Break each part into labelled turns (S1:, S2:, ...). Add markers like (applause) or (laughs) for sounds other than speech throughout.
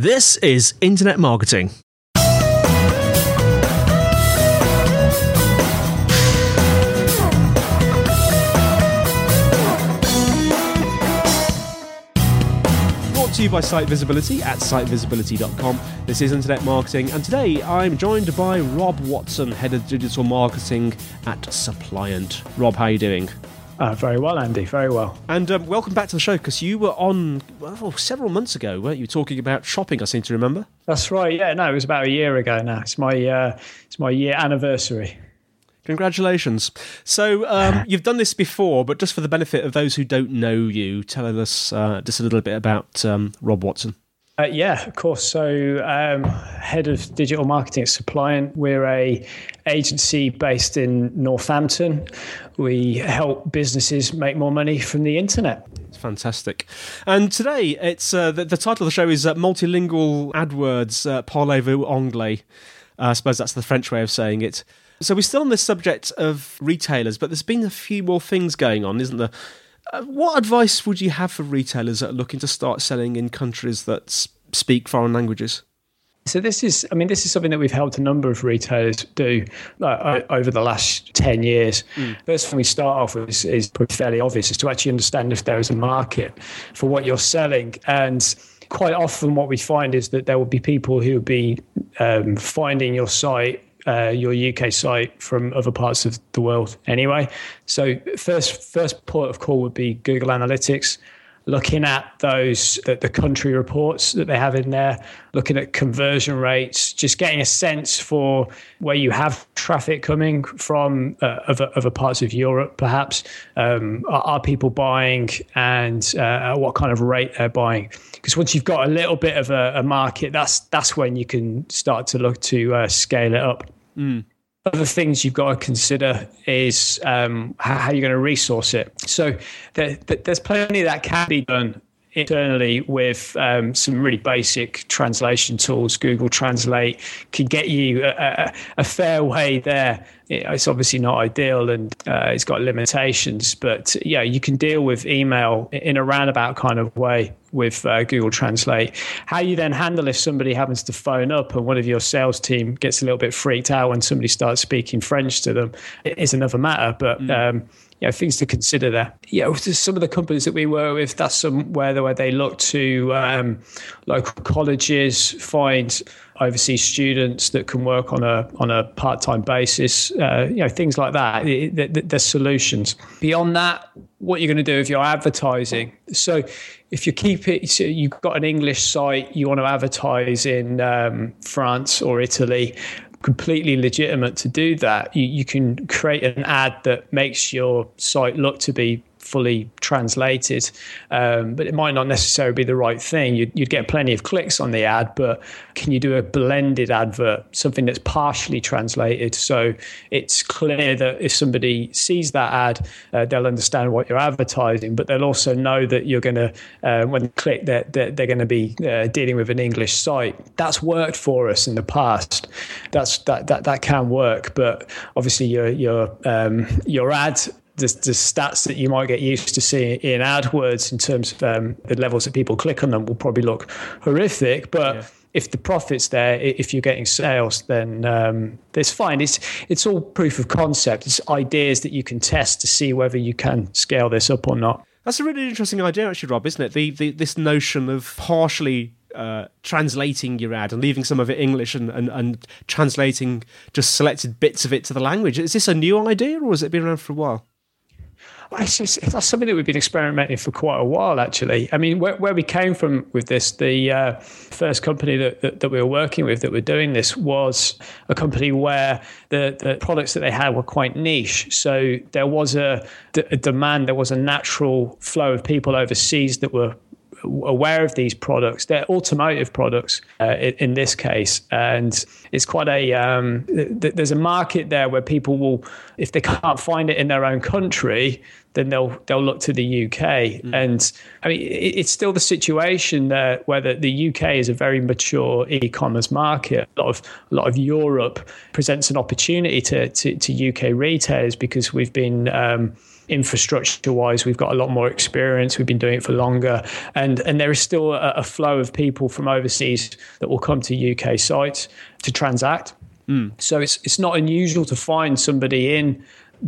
S1: This is Internet Marketing. Brought to you by Site Visibility at sitevisibility.com. This is Internet Marketing, and today I'm joined by Rob Watson, Head of Digital Marketing at Supplyant. Rob, how are you doing?
S2: Uh, very well, Andy. Very well.
S1: And um, welcome back to the show because you were on well, several months ago, weren't you? Talking about shopping, I seem to remember.
S2: That's right. Yeah, no, it was about a year ago now. It's my uh, it's my year anniversary.
S1: Congratulations. So um, (laughs) you've done this before, but just for the benefit of those who don't know you, tell us uh, just a little bit about um, Rob Watson.
S2: Uh, yeah, of course. So, um, head of digital marketing at Supplyant. We're a agency based in Northampton. We help businesses make more money from the internet.
S1: It's fantastic. And today, it's uh, the, the, title of the show is uh, multilingual AdWords uh, parlez-vous anglais. Uh, I suppose that's the French way of saying it. So we're still on this subject of retailers, but there's been a few more things going on, isn't there? Uh, what advice would you have for retailers that are looking to start selling in countries that speak foreign languages?
S2: So this is, I mean, this is something that we've helped a number of retailers do uh, over the last ten years. Mm. First thing we start off with is, is fairly obvious: is to actually understand if there is a market for what you're selling. And quite often, what we find is that there will be people who will be um, finding your site uh, your UK site from other parts of the world anyway. So first first port of call would be Google Analytics, looking at those the, the country reports that they have in there, looking at conversion rates, just getting a sense for where you have traffic coming from uh, other, other parts of Europe, perhaps. Um, are, are, people buying and uh, what kind of rate they're buying? Because once you've got a little bit of a, a, market, that's that's when you can start to look to uh, scale it up. Mm. Other things you've got to consider is um, how, how, you're going to resource it. So there, there's plenty that can be done internally with um, some really basic translation tools. Google Translate can get you a, a, a fair way there. It's obviously not ideal and uh, it's got limitations, but yeah, you can deal with email in a roundabout kind of way with uh, Google Translate. How you then handle if somebody happens to phone up and one of your sales team gets a little bit freaked out when somebody starts speaking French to them is another matter. But mm. um, you know, things to consider there. Yeah, some of the companies that we work with, that's somewhere where they look to um, local colleges, find overseas students that can work on a on a part time basis. Uh, you know, things like that. There's solutions. Beyond that, what you're going to do if you're advertising. So, if you keep it, so you've got an English site, you want to advertise in um, France or Italy completely legitimate to do that. You, you can create an ad that makes your site look to be fully translated, um, but it might not necessarily be the right thing. You'd, you'd, get plenty of clicks on the ad, but can you do a blended advert, something that's partially translated? So it's clear that if somebody sees that ad, uh, they'll understand what you're advertising, but they'll also know that you're going to, uh, when they click, they're, they're, they're going to be uh, dealing with an English site. That's worked for us in the past. That's that that that can work, but obviously your your um, your ad the, the, stats that you might get used to seeing in AdWords in terms of um, the levels that people click on them will probably look horrific. But yeah. if the profit's there, if you're getting sales, then um, it's fine. It's it's all proof of concept. It's ideas that you can test to see whether you can scale this up or not.
S1: That's a really interesting idea, actually, Rob, isn't it? The, the this notion of partially uh, translating your ad and leaving some of it English and, and, and translating just selected bits of it to the language. Is this a new idea or has it been around for a while?
S2: Just, that's something that we've been experimenting for quite a while, actually. I mean, where, where we came from with this, the uh, first company that, that, that, we were working with that were doing this was a company where the, the products that they had were quite niche. So there was a demand, there was a natural flow of people overseas that were aware of these products. They're automotive products uh, in, in, this case, and it's quite a um, th- there's a market there where people will, if they can't find it in their own country, then they'll they'll look to the UK. Mm. And I mean, it, it's still the situation there where the, the UK is a very mature e-commerce market. A lot of a lot of Europe presents an opportunity to to, to UK retailers because we've been um, infrastructure wise, we've got a lot more experience. We've been doing it for longer, and and there is still a, a flow of people from overseas that will come to UK sites to transact. Mm. So it's it's not unusual to find somebody in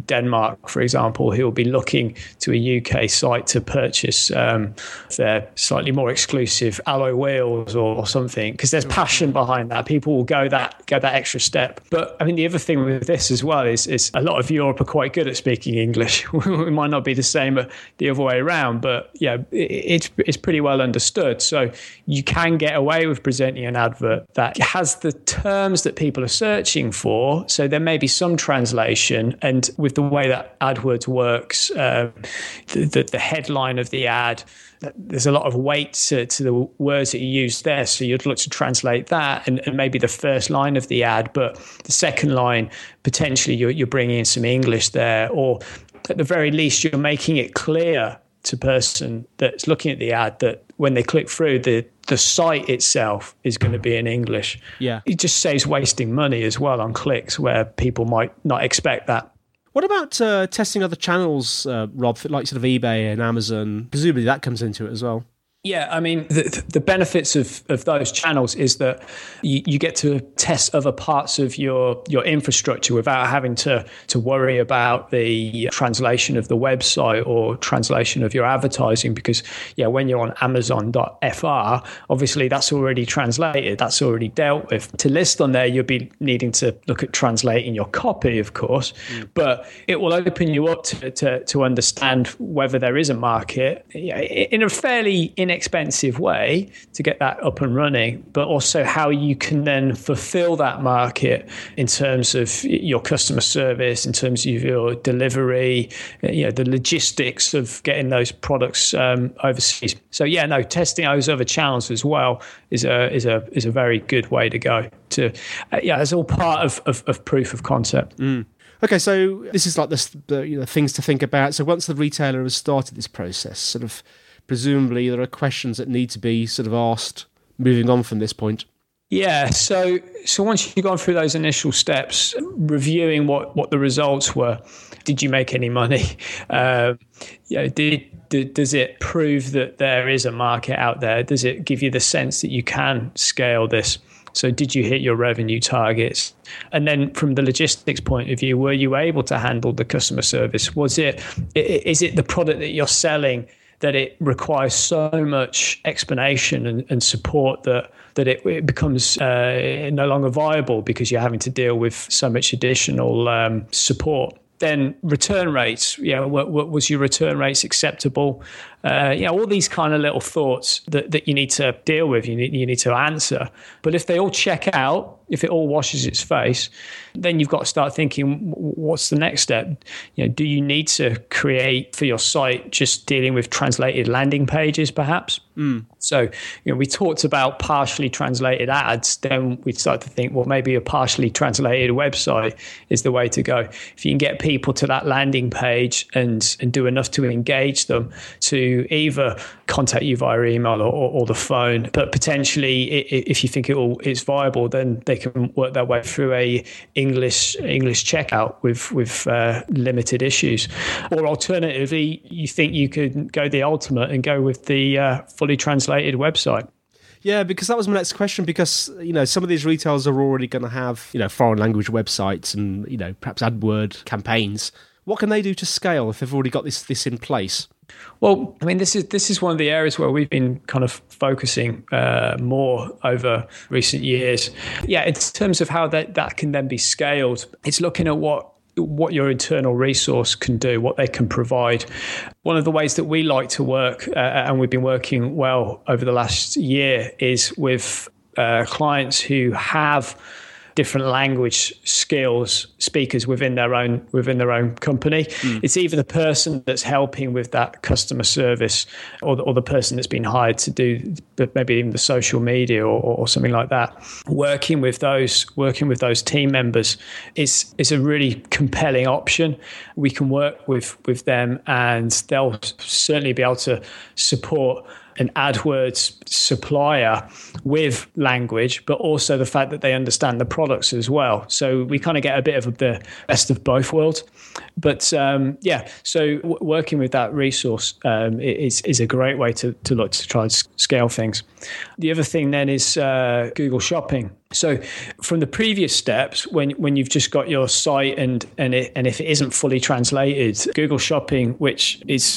S2: Denmark, for example, who will be looking to a UK site to purchase um, their slightly more exclusive alloy wheels or, or something, because there's passion behind that. People will go that go that extra step. But I mean, the other thing with this as well is, is a lot of Europe are quite good at speaking English. (laughs) it might not be the same the other way around, but yeah, it, it's it's pretty well understood. So you can get away with presenting an advert that has the terms that people are searching for. So there may be some translation and with the way that AdWords works, um, the, the, the, headline of the ad, there's a lot of weight to, to, the words that you use there. So you'd look to translate that and, and, maybe the first line of the ad, but the second line, potentially you're, you're bringing in some English there, or at the very least, you're making it clear to person that's looking at the ad that when they click through the the site itself is going to be in English.
S1: Yeah.
S2: It just saves wasting money as well on clicks where people might not expect that.
S1: What about uh, testing other channels, uh, Rob, like sort of eBay and Amazon? Presumably that comes into it as well.
S2: Yeah, I mean, the, the benefits of, of those channels is that you, you, get to test other parts of your, your infrastructure without having to, to worry about the translation of the website or translation of your advertising. Because, yeah, when you're on Amazon.fr, obviously that's already translated, that's already dealt with. To list on there, you'll be needing to look at translating your copy, of course, mm. but it will open you up to, to, to understand whether there is a market in a fairly in inexpensive way to get that up and running, but also how you can then fulfill that market in terms of your customer service, in terms of your delivery, you know, the logistics of getting those products um, overseas. So yeah, no, testing those other channels as well is a is a is a very good way to go. To uh, yeah, it's all part of, of, of proof of concept.
S1: Mm. Okay, so this is like the, the you know, things to think about. So once the retailer has started this process, sort of presumably there are questions that need to be sort of asked moving on from this point.
S2: Yeah, so so once you've gone through those initial steps, reviewing what, what the results were, did you make any money? (laughs) Uh, yeah, did, did, does it prove that there is a market out there? Does it give you the sense that you can scale this? So, did you hit your revenue targets? And then, from the logistics point of view, were you able to handle the customer service? Was it is it the product that you're selling? That it requires so much explanation and, and support that that it, it becomes uh, no longer viable because you're having to deal with so much additional um, support then return rates, you know, what, what, was your return rates acceptable? Uh, you know, all these kind of little thoughts that, that you need to deal with, you need, you need to answer. But if they all check out, if it all washes its face, then you've got to start thinking, what's the next step? You know, do you need to create for your site just dealing with translated landing pages, perhaps?
S1: Mm.
S2: So, you know, we talked about partially translated ads. Then we start to think, well, maybe a partially translated website is the way to go. If you can get people to that landing page and and do enough to engage them to either contact you via email or, or, or the phone, but potentially if you think it all is viable, then they can work their way through a English English checkout with with uh, limited issues. Or alternatively, you think you could go the ultimate and go with the uh, fully translated website.
S1: Yeah, because that was my next question. Because you know, some of these retailers are already going to have you know foreign language websites and you know perhaps AdWord campaigns. What can they do to scale if they've already got this this in place?
S2: Well, I mean, this is this is one of the areas where we've been kind of focusing uh, more over recent years. Yeah, in terms of how that that can then be scaled, it's looking at what what your internal resource can do, what they can provide. One of the ways that we like to work, uh, and we've been working well over the last year, is with uh, clients who have different language skills speakers within their own within their own company. Mm. It's either the person that's helping with that customer service, or the, or the person that's been hired to do maybe even the social media or, or something like that. Working with those working with those team members is is a really compelling option. We can work with with them, and they'll certainly be able to support an AdWords supplier with language, but also the fact that they understand the products as well. So we kind of get a bit of the best of both worlds. But um, yeah, so w- working with that resource um, is is a great way to to look to try and scale things. The other thing then is uh, Google Shopping. So from the previous steps, when when you've just got your site and and it, and if it isn't fully translated, Google Shopping, which is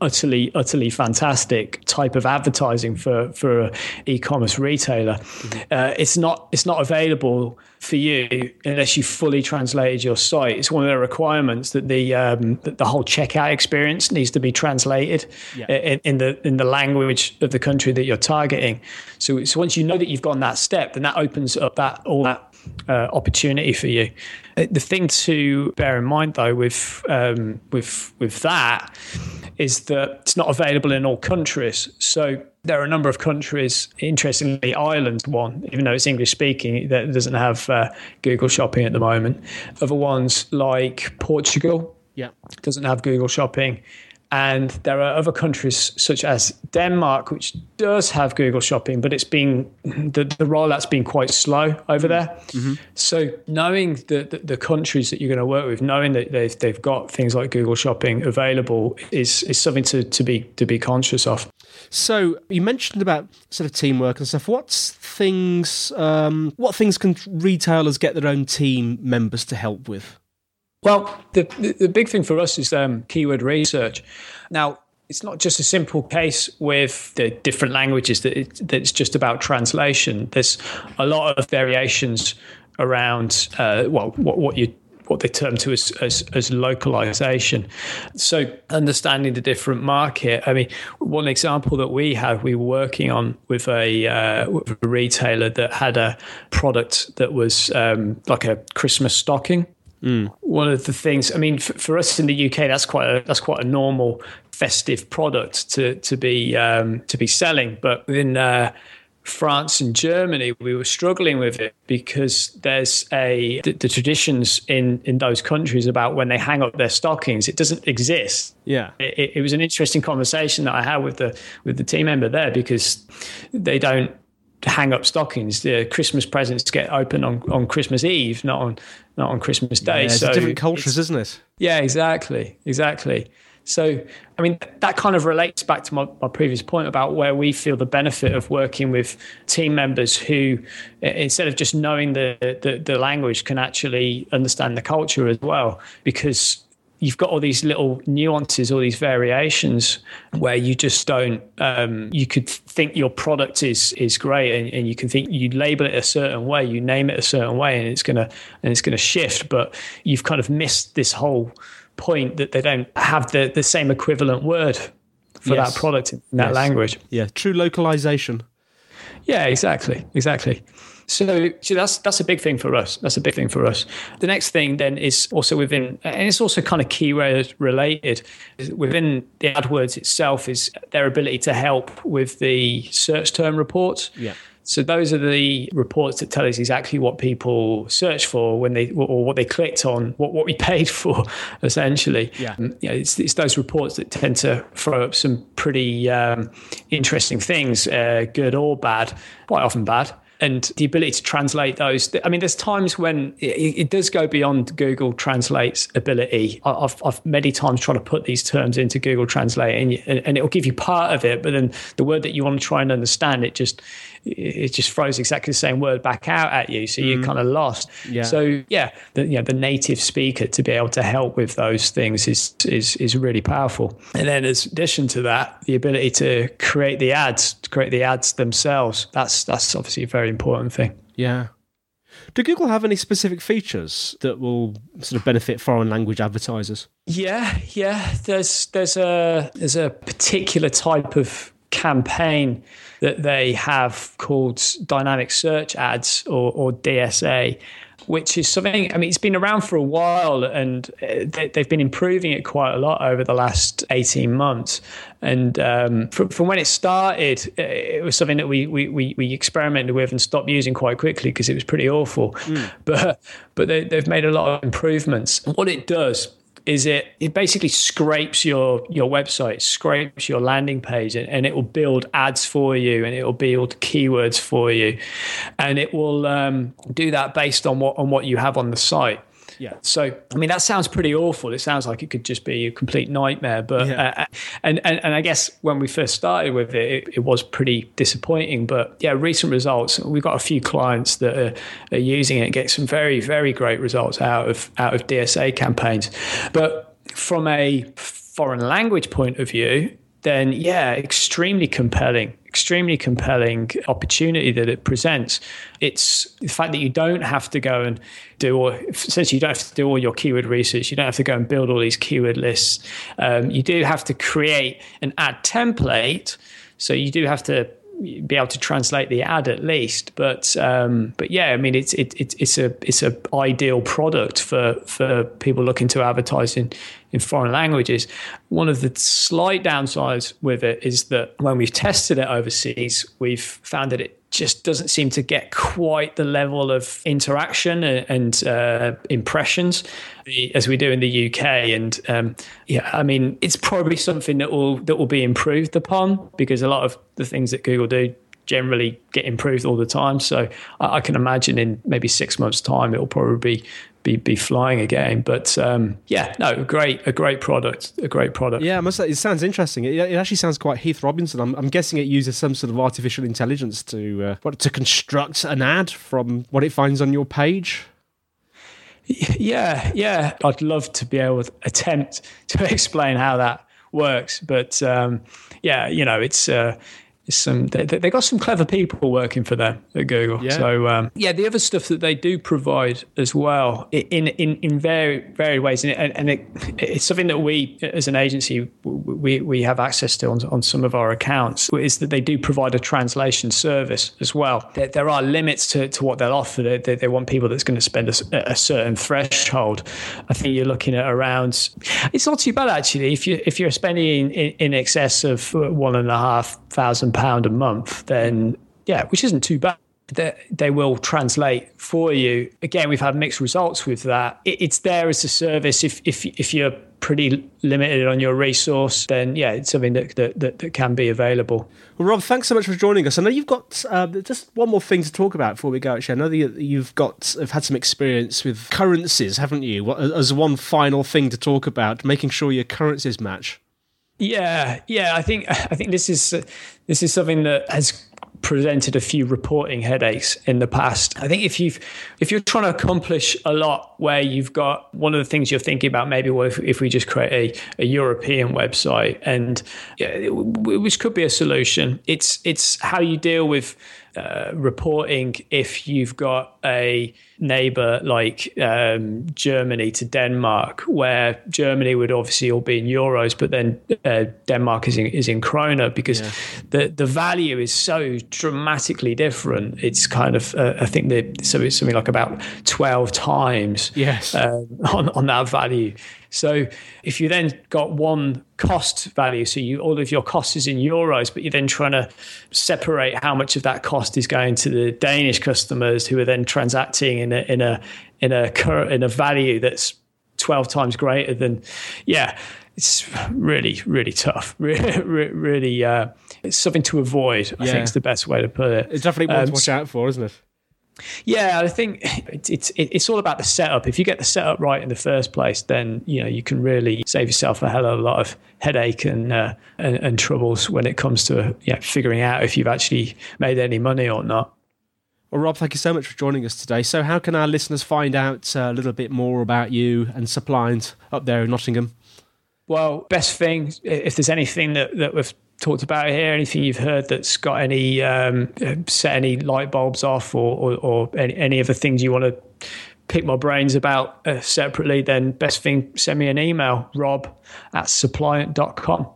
S2: Utterly, utterly fantastic type of advertising for for an e-commerce retailer. Mm-hmm. Uh, it's not it's not available for you unless you fully translated your site. It's one of the requirements that the um, that the whole checkout experience needs to be translated yeah. in, in, the in the language of the country that you're targeting. So, so once you know that you've gone that step, then that opens up that all that uh, opportunity for you. Uh, the thing to bear in mind, though, with um, with with that, is that it's not available in all countries. So there are a number of countries. Interestingly, Ireland one, even though it's English speaking, that doesn't have uh, Google Shopping at the moment. Other ones like Portugal,
S1: yeah,
S2: doesn't have Google Shopping. And there are other countries such as Denmark, which does have Google Shopping, but it's been the, the rollout's been quite slow over there. Mm-hmm. So knowing the, the, the countries that you're going to work with, knowing that they've they've got things like Google Shopping available is is something to, to be to be conscious of.
S1: So you mentioned about sort of teamwork and stuff. What's things? Um, what things can retailers get their own team members to help with?
S2: Well, the, the, the big thing for us is um, keyword research. Now, it's not just a simple case with the different languages that, it, that it's just about translation. There's a lot of variations around uh, well, what, what you what they term to as, as, as, localization. So understanding the different market. I mean, one example that we had, we were working on with a, uh, with a retailer that had a product that was um, like a Christmas stocking. Mm. One of the things, I mean, for, for, us in the UK, that's quite a that's quite a normal festive product to to be um, to be selling. But in uh, France and Germany, we were struggling with it because there's a the, the, traditions in in those countries about when they hang up their stockings. It doesn't exist.
S1: Yeah,
S2: it, it was an interesting conversation that I had with the with the team member there because they don't hang up stockings. The Christmas presents get open on, on Christmas Eve, not on not on Christmas Day.
S1: Yeah,
S2: so
S1: different cultures, isn't it?
S2: Yeah, exactly, exactly. So, I mean, that kind of relates back to my, my, previous point about where we feel the benefit of working with team members who, instead of just knowing the, the, the language, can actually understand the culture as well. Because you've got all these little nuances, all these variations where you just don't. Um, you could think your product is is great, and, and, you can think you label it a certain way, you name it a certain way, and it's gonna and it's gonna shift. But you've kind of missed this whole point that they don't have the, the same equivalent word for yes. that product in that yes. language.
S1: Yeah, true localization.
S2: Yeah, exactly, exactly. So, so that's that's a big thing for us. That's a big thing for us. The next thing then is also within, and it's also kind of keyword related. Within the AdWords itself is their ability to help with the search term reports.
S1: Yeah.
S2: So those are the reports that tell us exactly what people search for when they or what they clicked on, what, what we (laughs) paid for, essentially.
S1: Yeah,
S2: um, you know, it's, it's those reports that tend to throw up some pretty um, interesting things, uh, good or bad, quite often bad and the ability to translate those. I mean, there's times when it, it does go beyond Google Translate's ability. I've, I've, many times tried to put these terms into Google Translate, and, and, it'll give you part of it, but then the word that you want to try and understand, it just it just throws exactly the same word back out at you, so you're mm. kind of lost.
S1: Yeah.
S2: So yeah, the, you know, the native speaker to be able to help with those things is is is really powerful. And then, as addition to that, the ability to create the ads, to create the ads themselves. That's that's obviously a very important thing.
S1: Yeah. Do Google have any specific features that will sort of benefit foreign language advertisers?
S2: Yeah, yeah. There's there's a there's a particular type of campaign that they have called dynamic search ads or, or DSA, which is something, I mean, it's been around for a while and uh, they've been improving it quite a lot over the last 18 months. And um, from, from, when it started, uh, it was something that we, we, we, experimented with and stopped using quite quickly because it was pretty awful. Mm. (laughs) But, but they, they've made a lot of improvements. What it does is it it basically scrapes your your website, scrapes your landing page, and, and it will build ads for you, and it will build keywords for you, and it will um, do that based on what on what you have on the site.
S1: Yeah.
S2: So, I mean, that sounds pretty awful. It sounds like it could just be a complete nightmare. But, yeah. uh, and, and, and I guess when we first started with it, it, it, was pretty disappointing. But yeah, recent results, we've got a few clients that are, are using it, get some very, very great results out of, out of DSA campaigns. But from a foreign language point of view, then yeah, extremely compelling, extremely compelling opportunity that it presents. It's the fact that you don't have to go and do, all, essentially you don't have to do all your keyword research. You don't have to go and build all these keyword lists. Um, you do have to create an ad template. So you do have to be able to translate the ad at least. But um, but yeah, I mean it's it, it, it's a it's a ideal product for for people looking to advertise in in foreign languages. One of the slight downsides with it is that when we've tested it overseas, we've found that it just doesn't seem to get quite the level of interaction and, uh, impressions as we do in the UK. And um, yeah, I mean, it's probably something that will that will be improved upon because a lot of the things that Google do generally get improved all the time. So I, I can imagine in maybe six months' time, it will probably be be, be flying again. But um, yeah, no, great a great product, a great product.
S1: Yeah, I must say it sounds interesting. It, it actually sounds quite Heath Robinson. I'm, I'm, guessing it uses some sort of artificial intelligence to uh, what to construct an ad from what it finds on your page. (laughs)
S2: Yeah, yeah. I'd love to be able to attempt to (laughs) explain how that works, but um, yeah, you know, it's. Uh, some they, they got some clever people working for them at Google.
S1: Yeah.
S2: So um, yeah, the other stuff that they do provide as well in in in very very ways, and, and it, it's something that we as an agency we we have access to on, on some of our accounts is that they do provide a translation service as well. There, there are limits to, to what they'll offer. They, they, they want people that's going to spend a, a, certain threshold. I think you're looking at around. It's not too bad actually if you if you're spending in, in excess of one and a half thousand pound a month, then yeah, which isn't too bad. That they will translate for you. Again, we've had mixed results with that. it's there as a service if if if you're pretty limited on your resource, then yeah, it's something that that, that, that can be available.
S1: Well, Rob, thanks so much for joining us. I know you've got uh, just one more thing to talk about before we go. Actually, I know that you've got have had some experience with currencies, haven't you? As one final thing to talk about, making sure your currencies match.
S2: Yeah, yeah. I think I think this is uh, this is something that has presented a few reporting headaches in the past. I think if you've if you're trying to accomplish a lot where you've got one of the things you're thinking about maybe well if, if we just create a, a European website and yeah, which could be a solution. It's it's how you deal with uh, reporting if you've got a neighbor like um, Germany to Denmark, where Germany would obviously all be in euros, but then uh, Denmark is in, is in krona because yeah. the the value is so dramatically different. It's kind of uh, I think that so it's something like about twelve times
S1: yes
S2: um, on on that value. So if you then got one cost value, so you all of your cost is in euros, but you're then trying to separate how much of that cost is going to the Danish customers who are then transacting in a in a in a in a value that's twelve times greater than, yeah. It's really, really tough. (laughs) Really, really, uh, it's something to avoid. I think is the best way to put it.
S1: It's definitely one um, to watch out for, isn't it?
S2: Yeah, I think it's, it's it's all about the setup. If you get the setup right in the first place, then you know you can really save yourself a hell of a lot of headache and uh, and, and, troubles when it comes to yeah, figuring out if you've actually made any money or not.
S1: Well, Rob, thank you so much for joining us today. So, how can our listeners find out uh, a little bit more about you and Supplyant up there in Nottingham?
S2: Well, best thing, if there's anything that, that we've talked about here? Anything you've heard that's got any um, set any light bulbs off, or, or, or any, any other things you want to pick my brains about uh, separately? Then best thing, send me an email, rob at supplyant.com.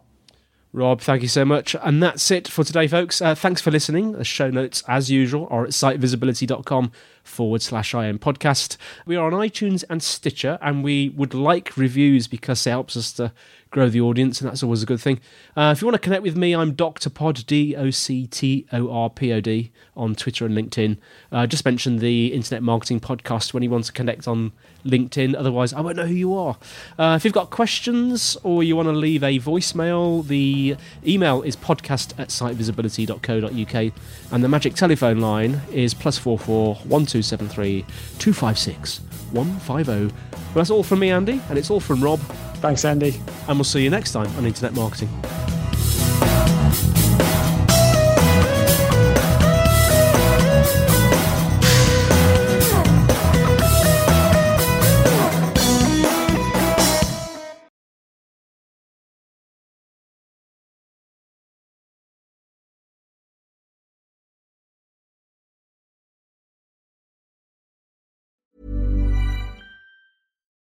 S1: Rob, thank you so much. And that's it for today, folks. Uh, thanks for listening. The show notes, as usual, are at sitevisibility.com forward slash IM podcast. We are on iTunes and Stitcher, and we would like reviews because it helps us to grow the audience, and that's always a good thing. Uh, if you want to connect with me, I'm Dr. Pod, D O C T O R P O D, on Twitter and LinkedIn. Uh, just mention the Internet Marketing Podcast when you want to connect on LinkedIn. Otherwise, I won't know who you are. Uh, if you've got questions or you want to leave a voicemail, the email is podcast at sitevisibility.co.uk, and the magic telephone line is plus four four one two seven three two five six one five zero. Well, that's all from me, Andy, and it's all from Rob.
S2: Thanks, Andy.
S1: And we'll see you next time on Internet Marketing.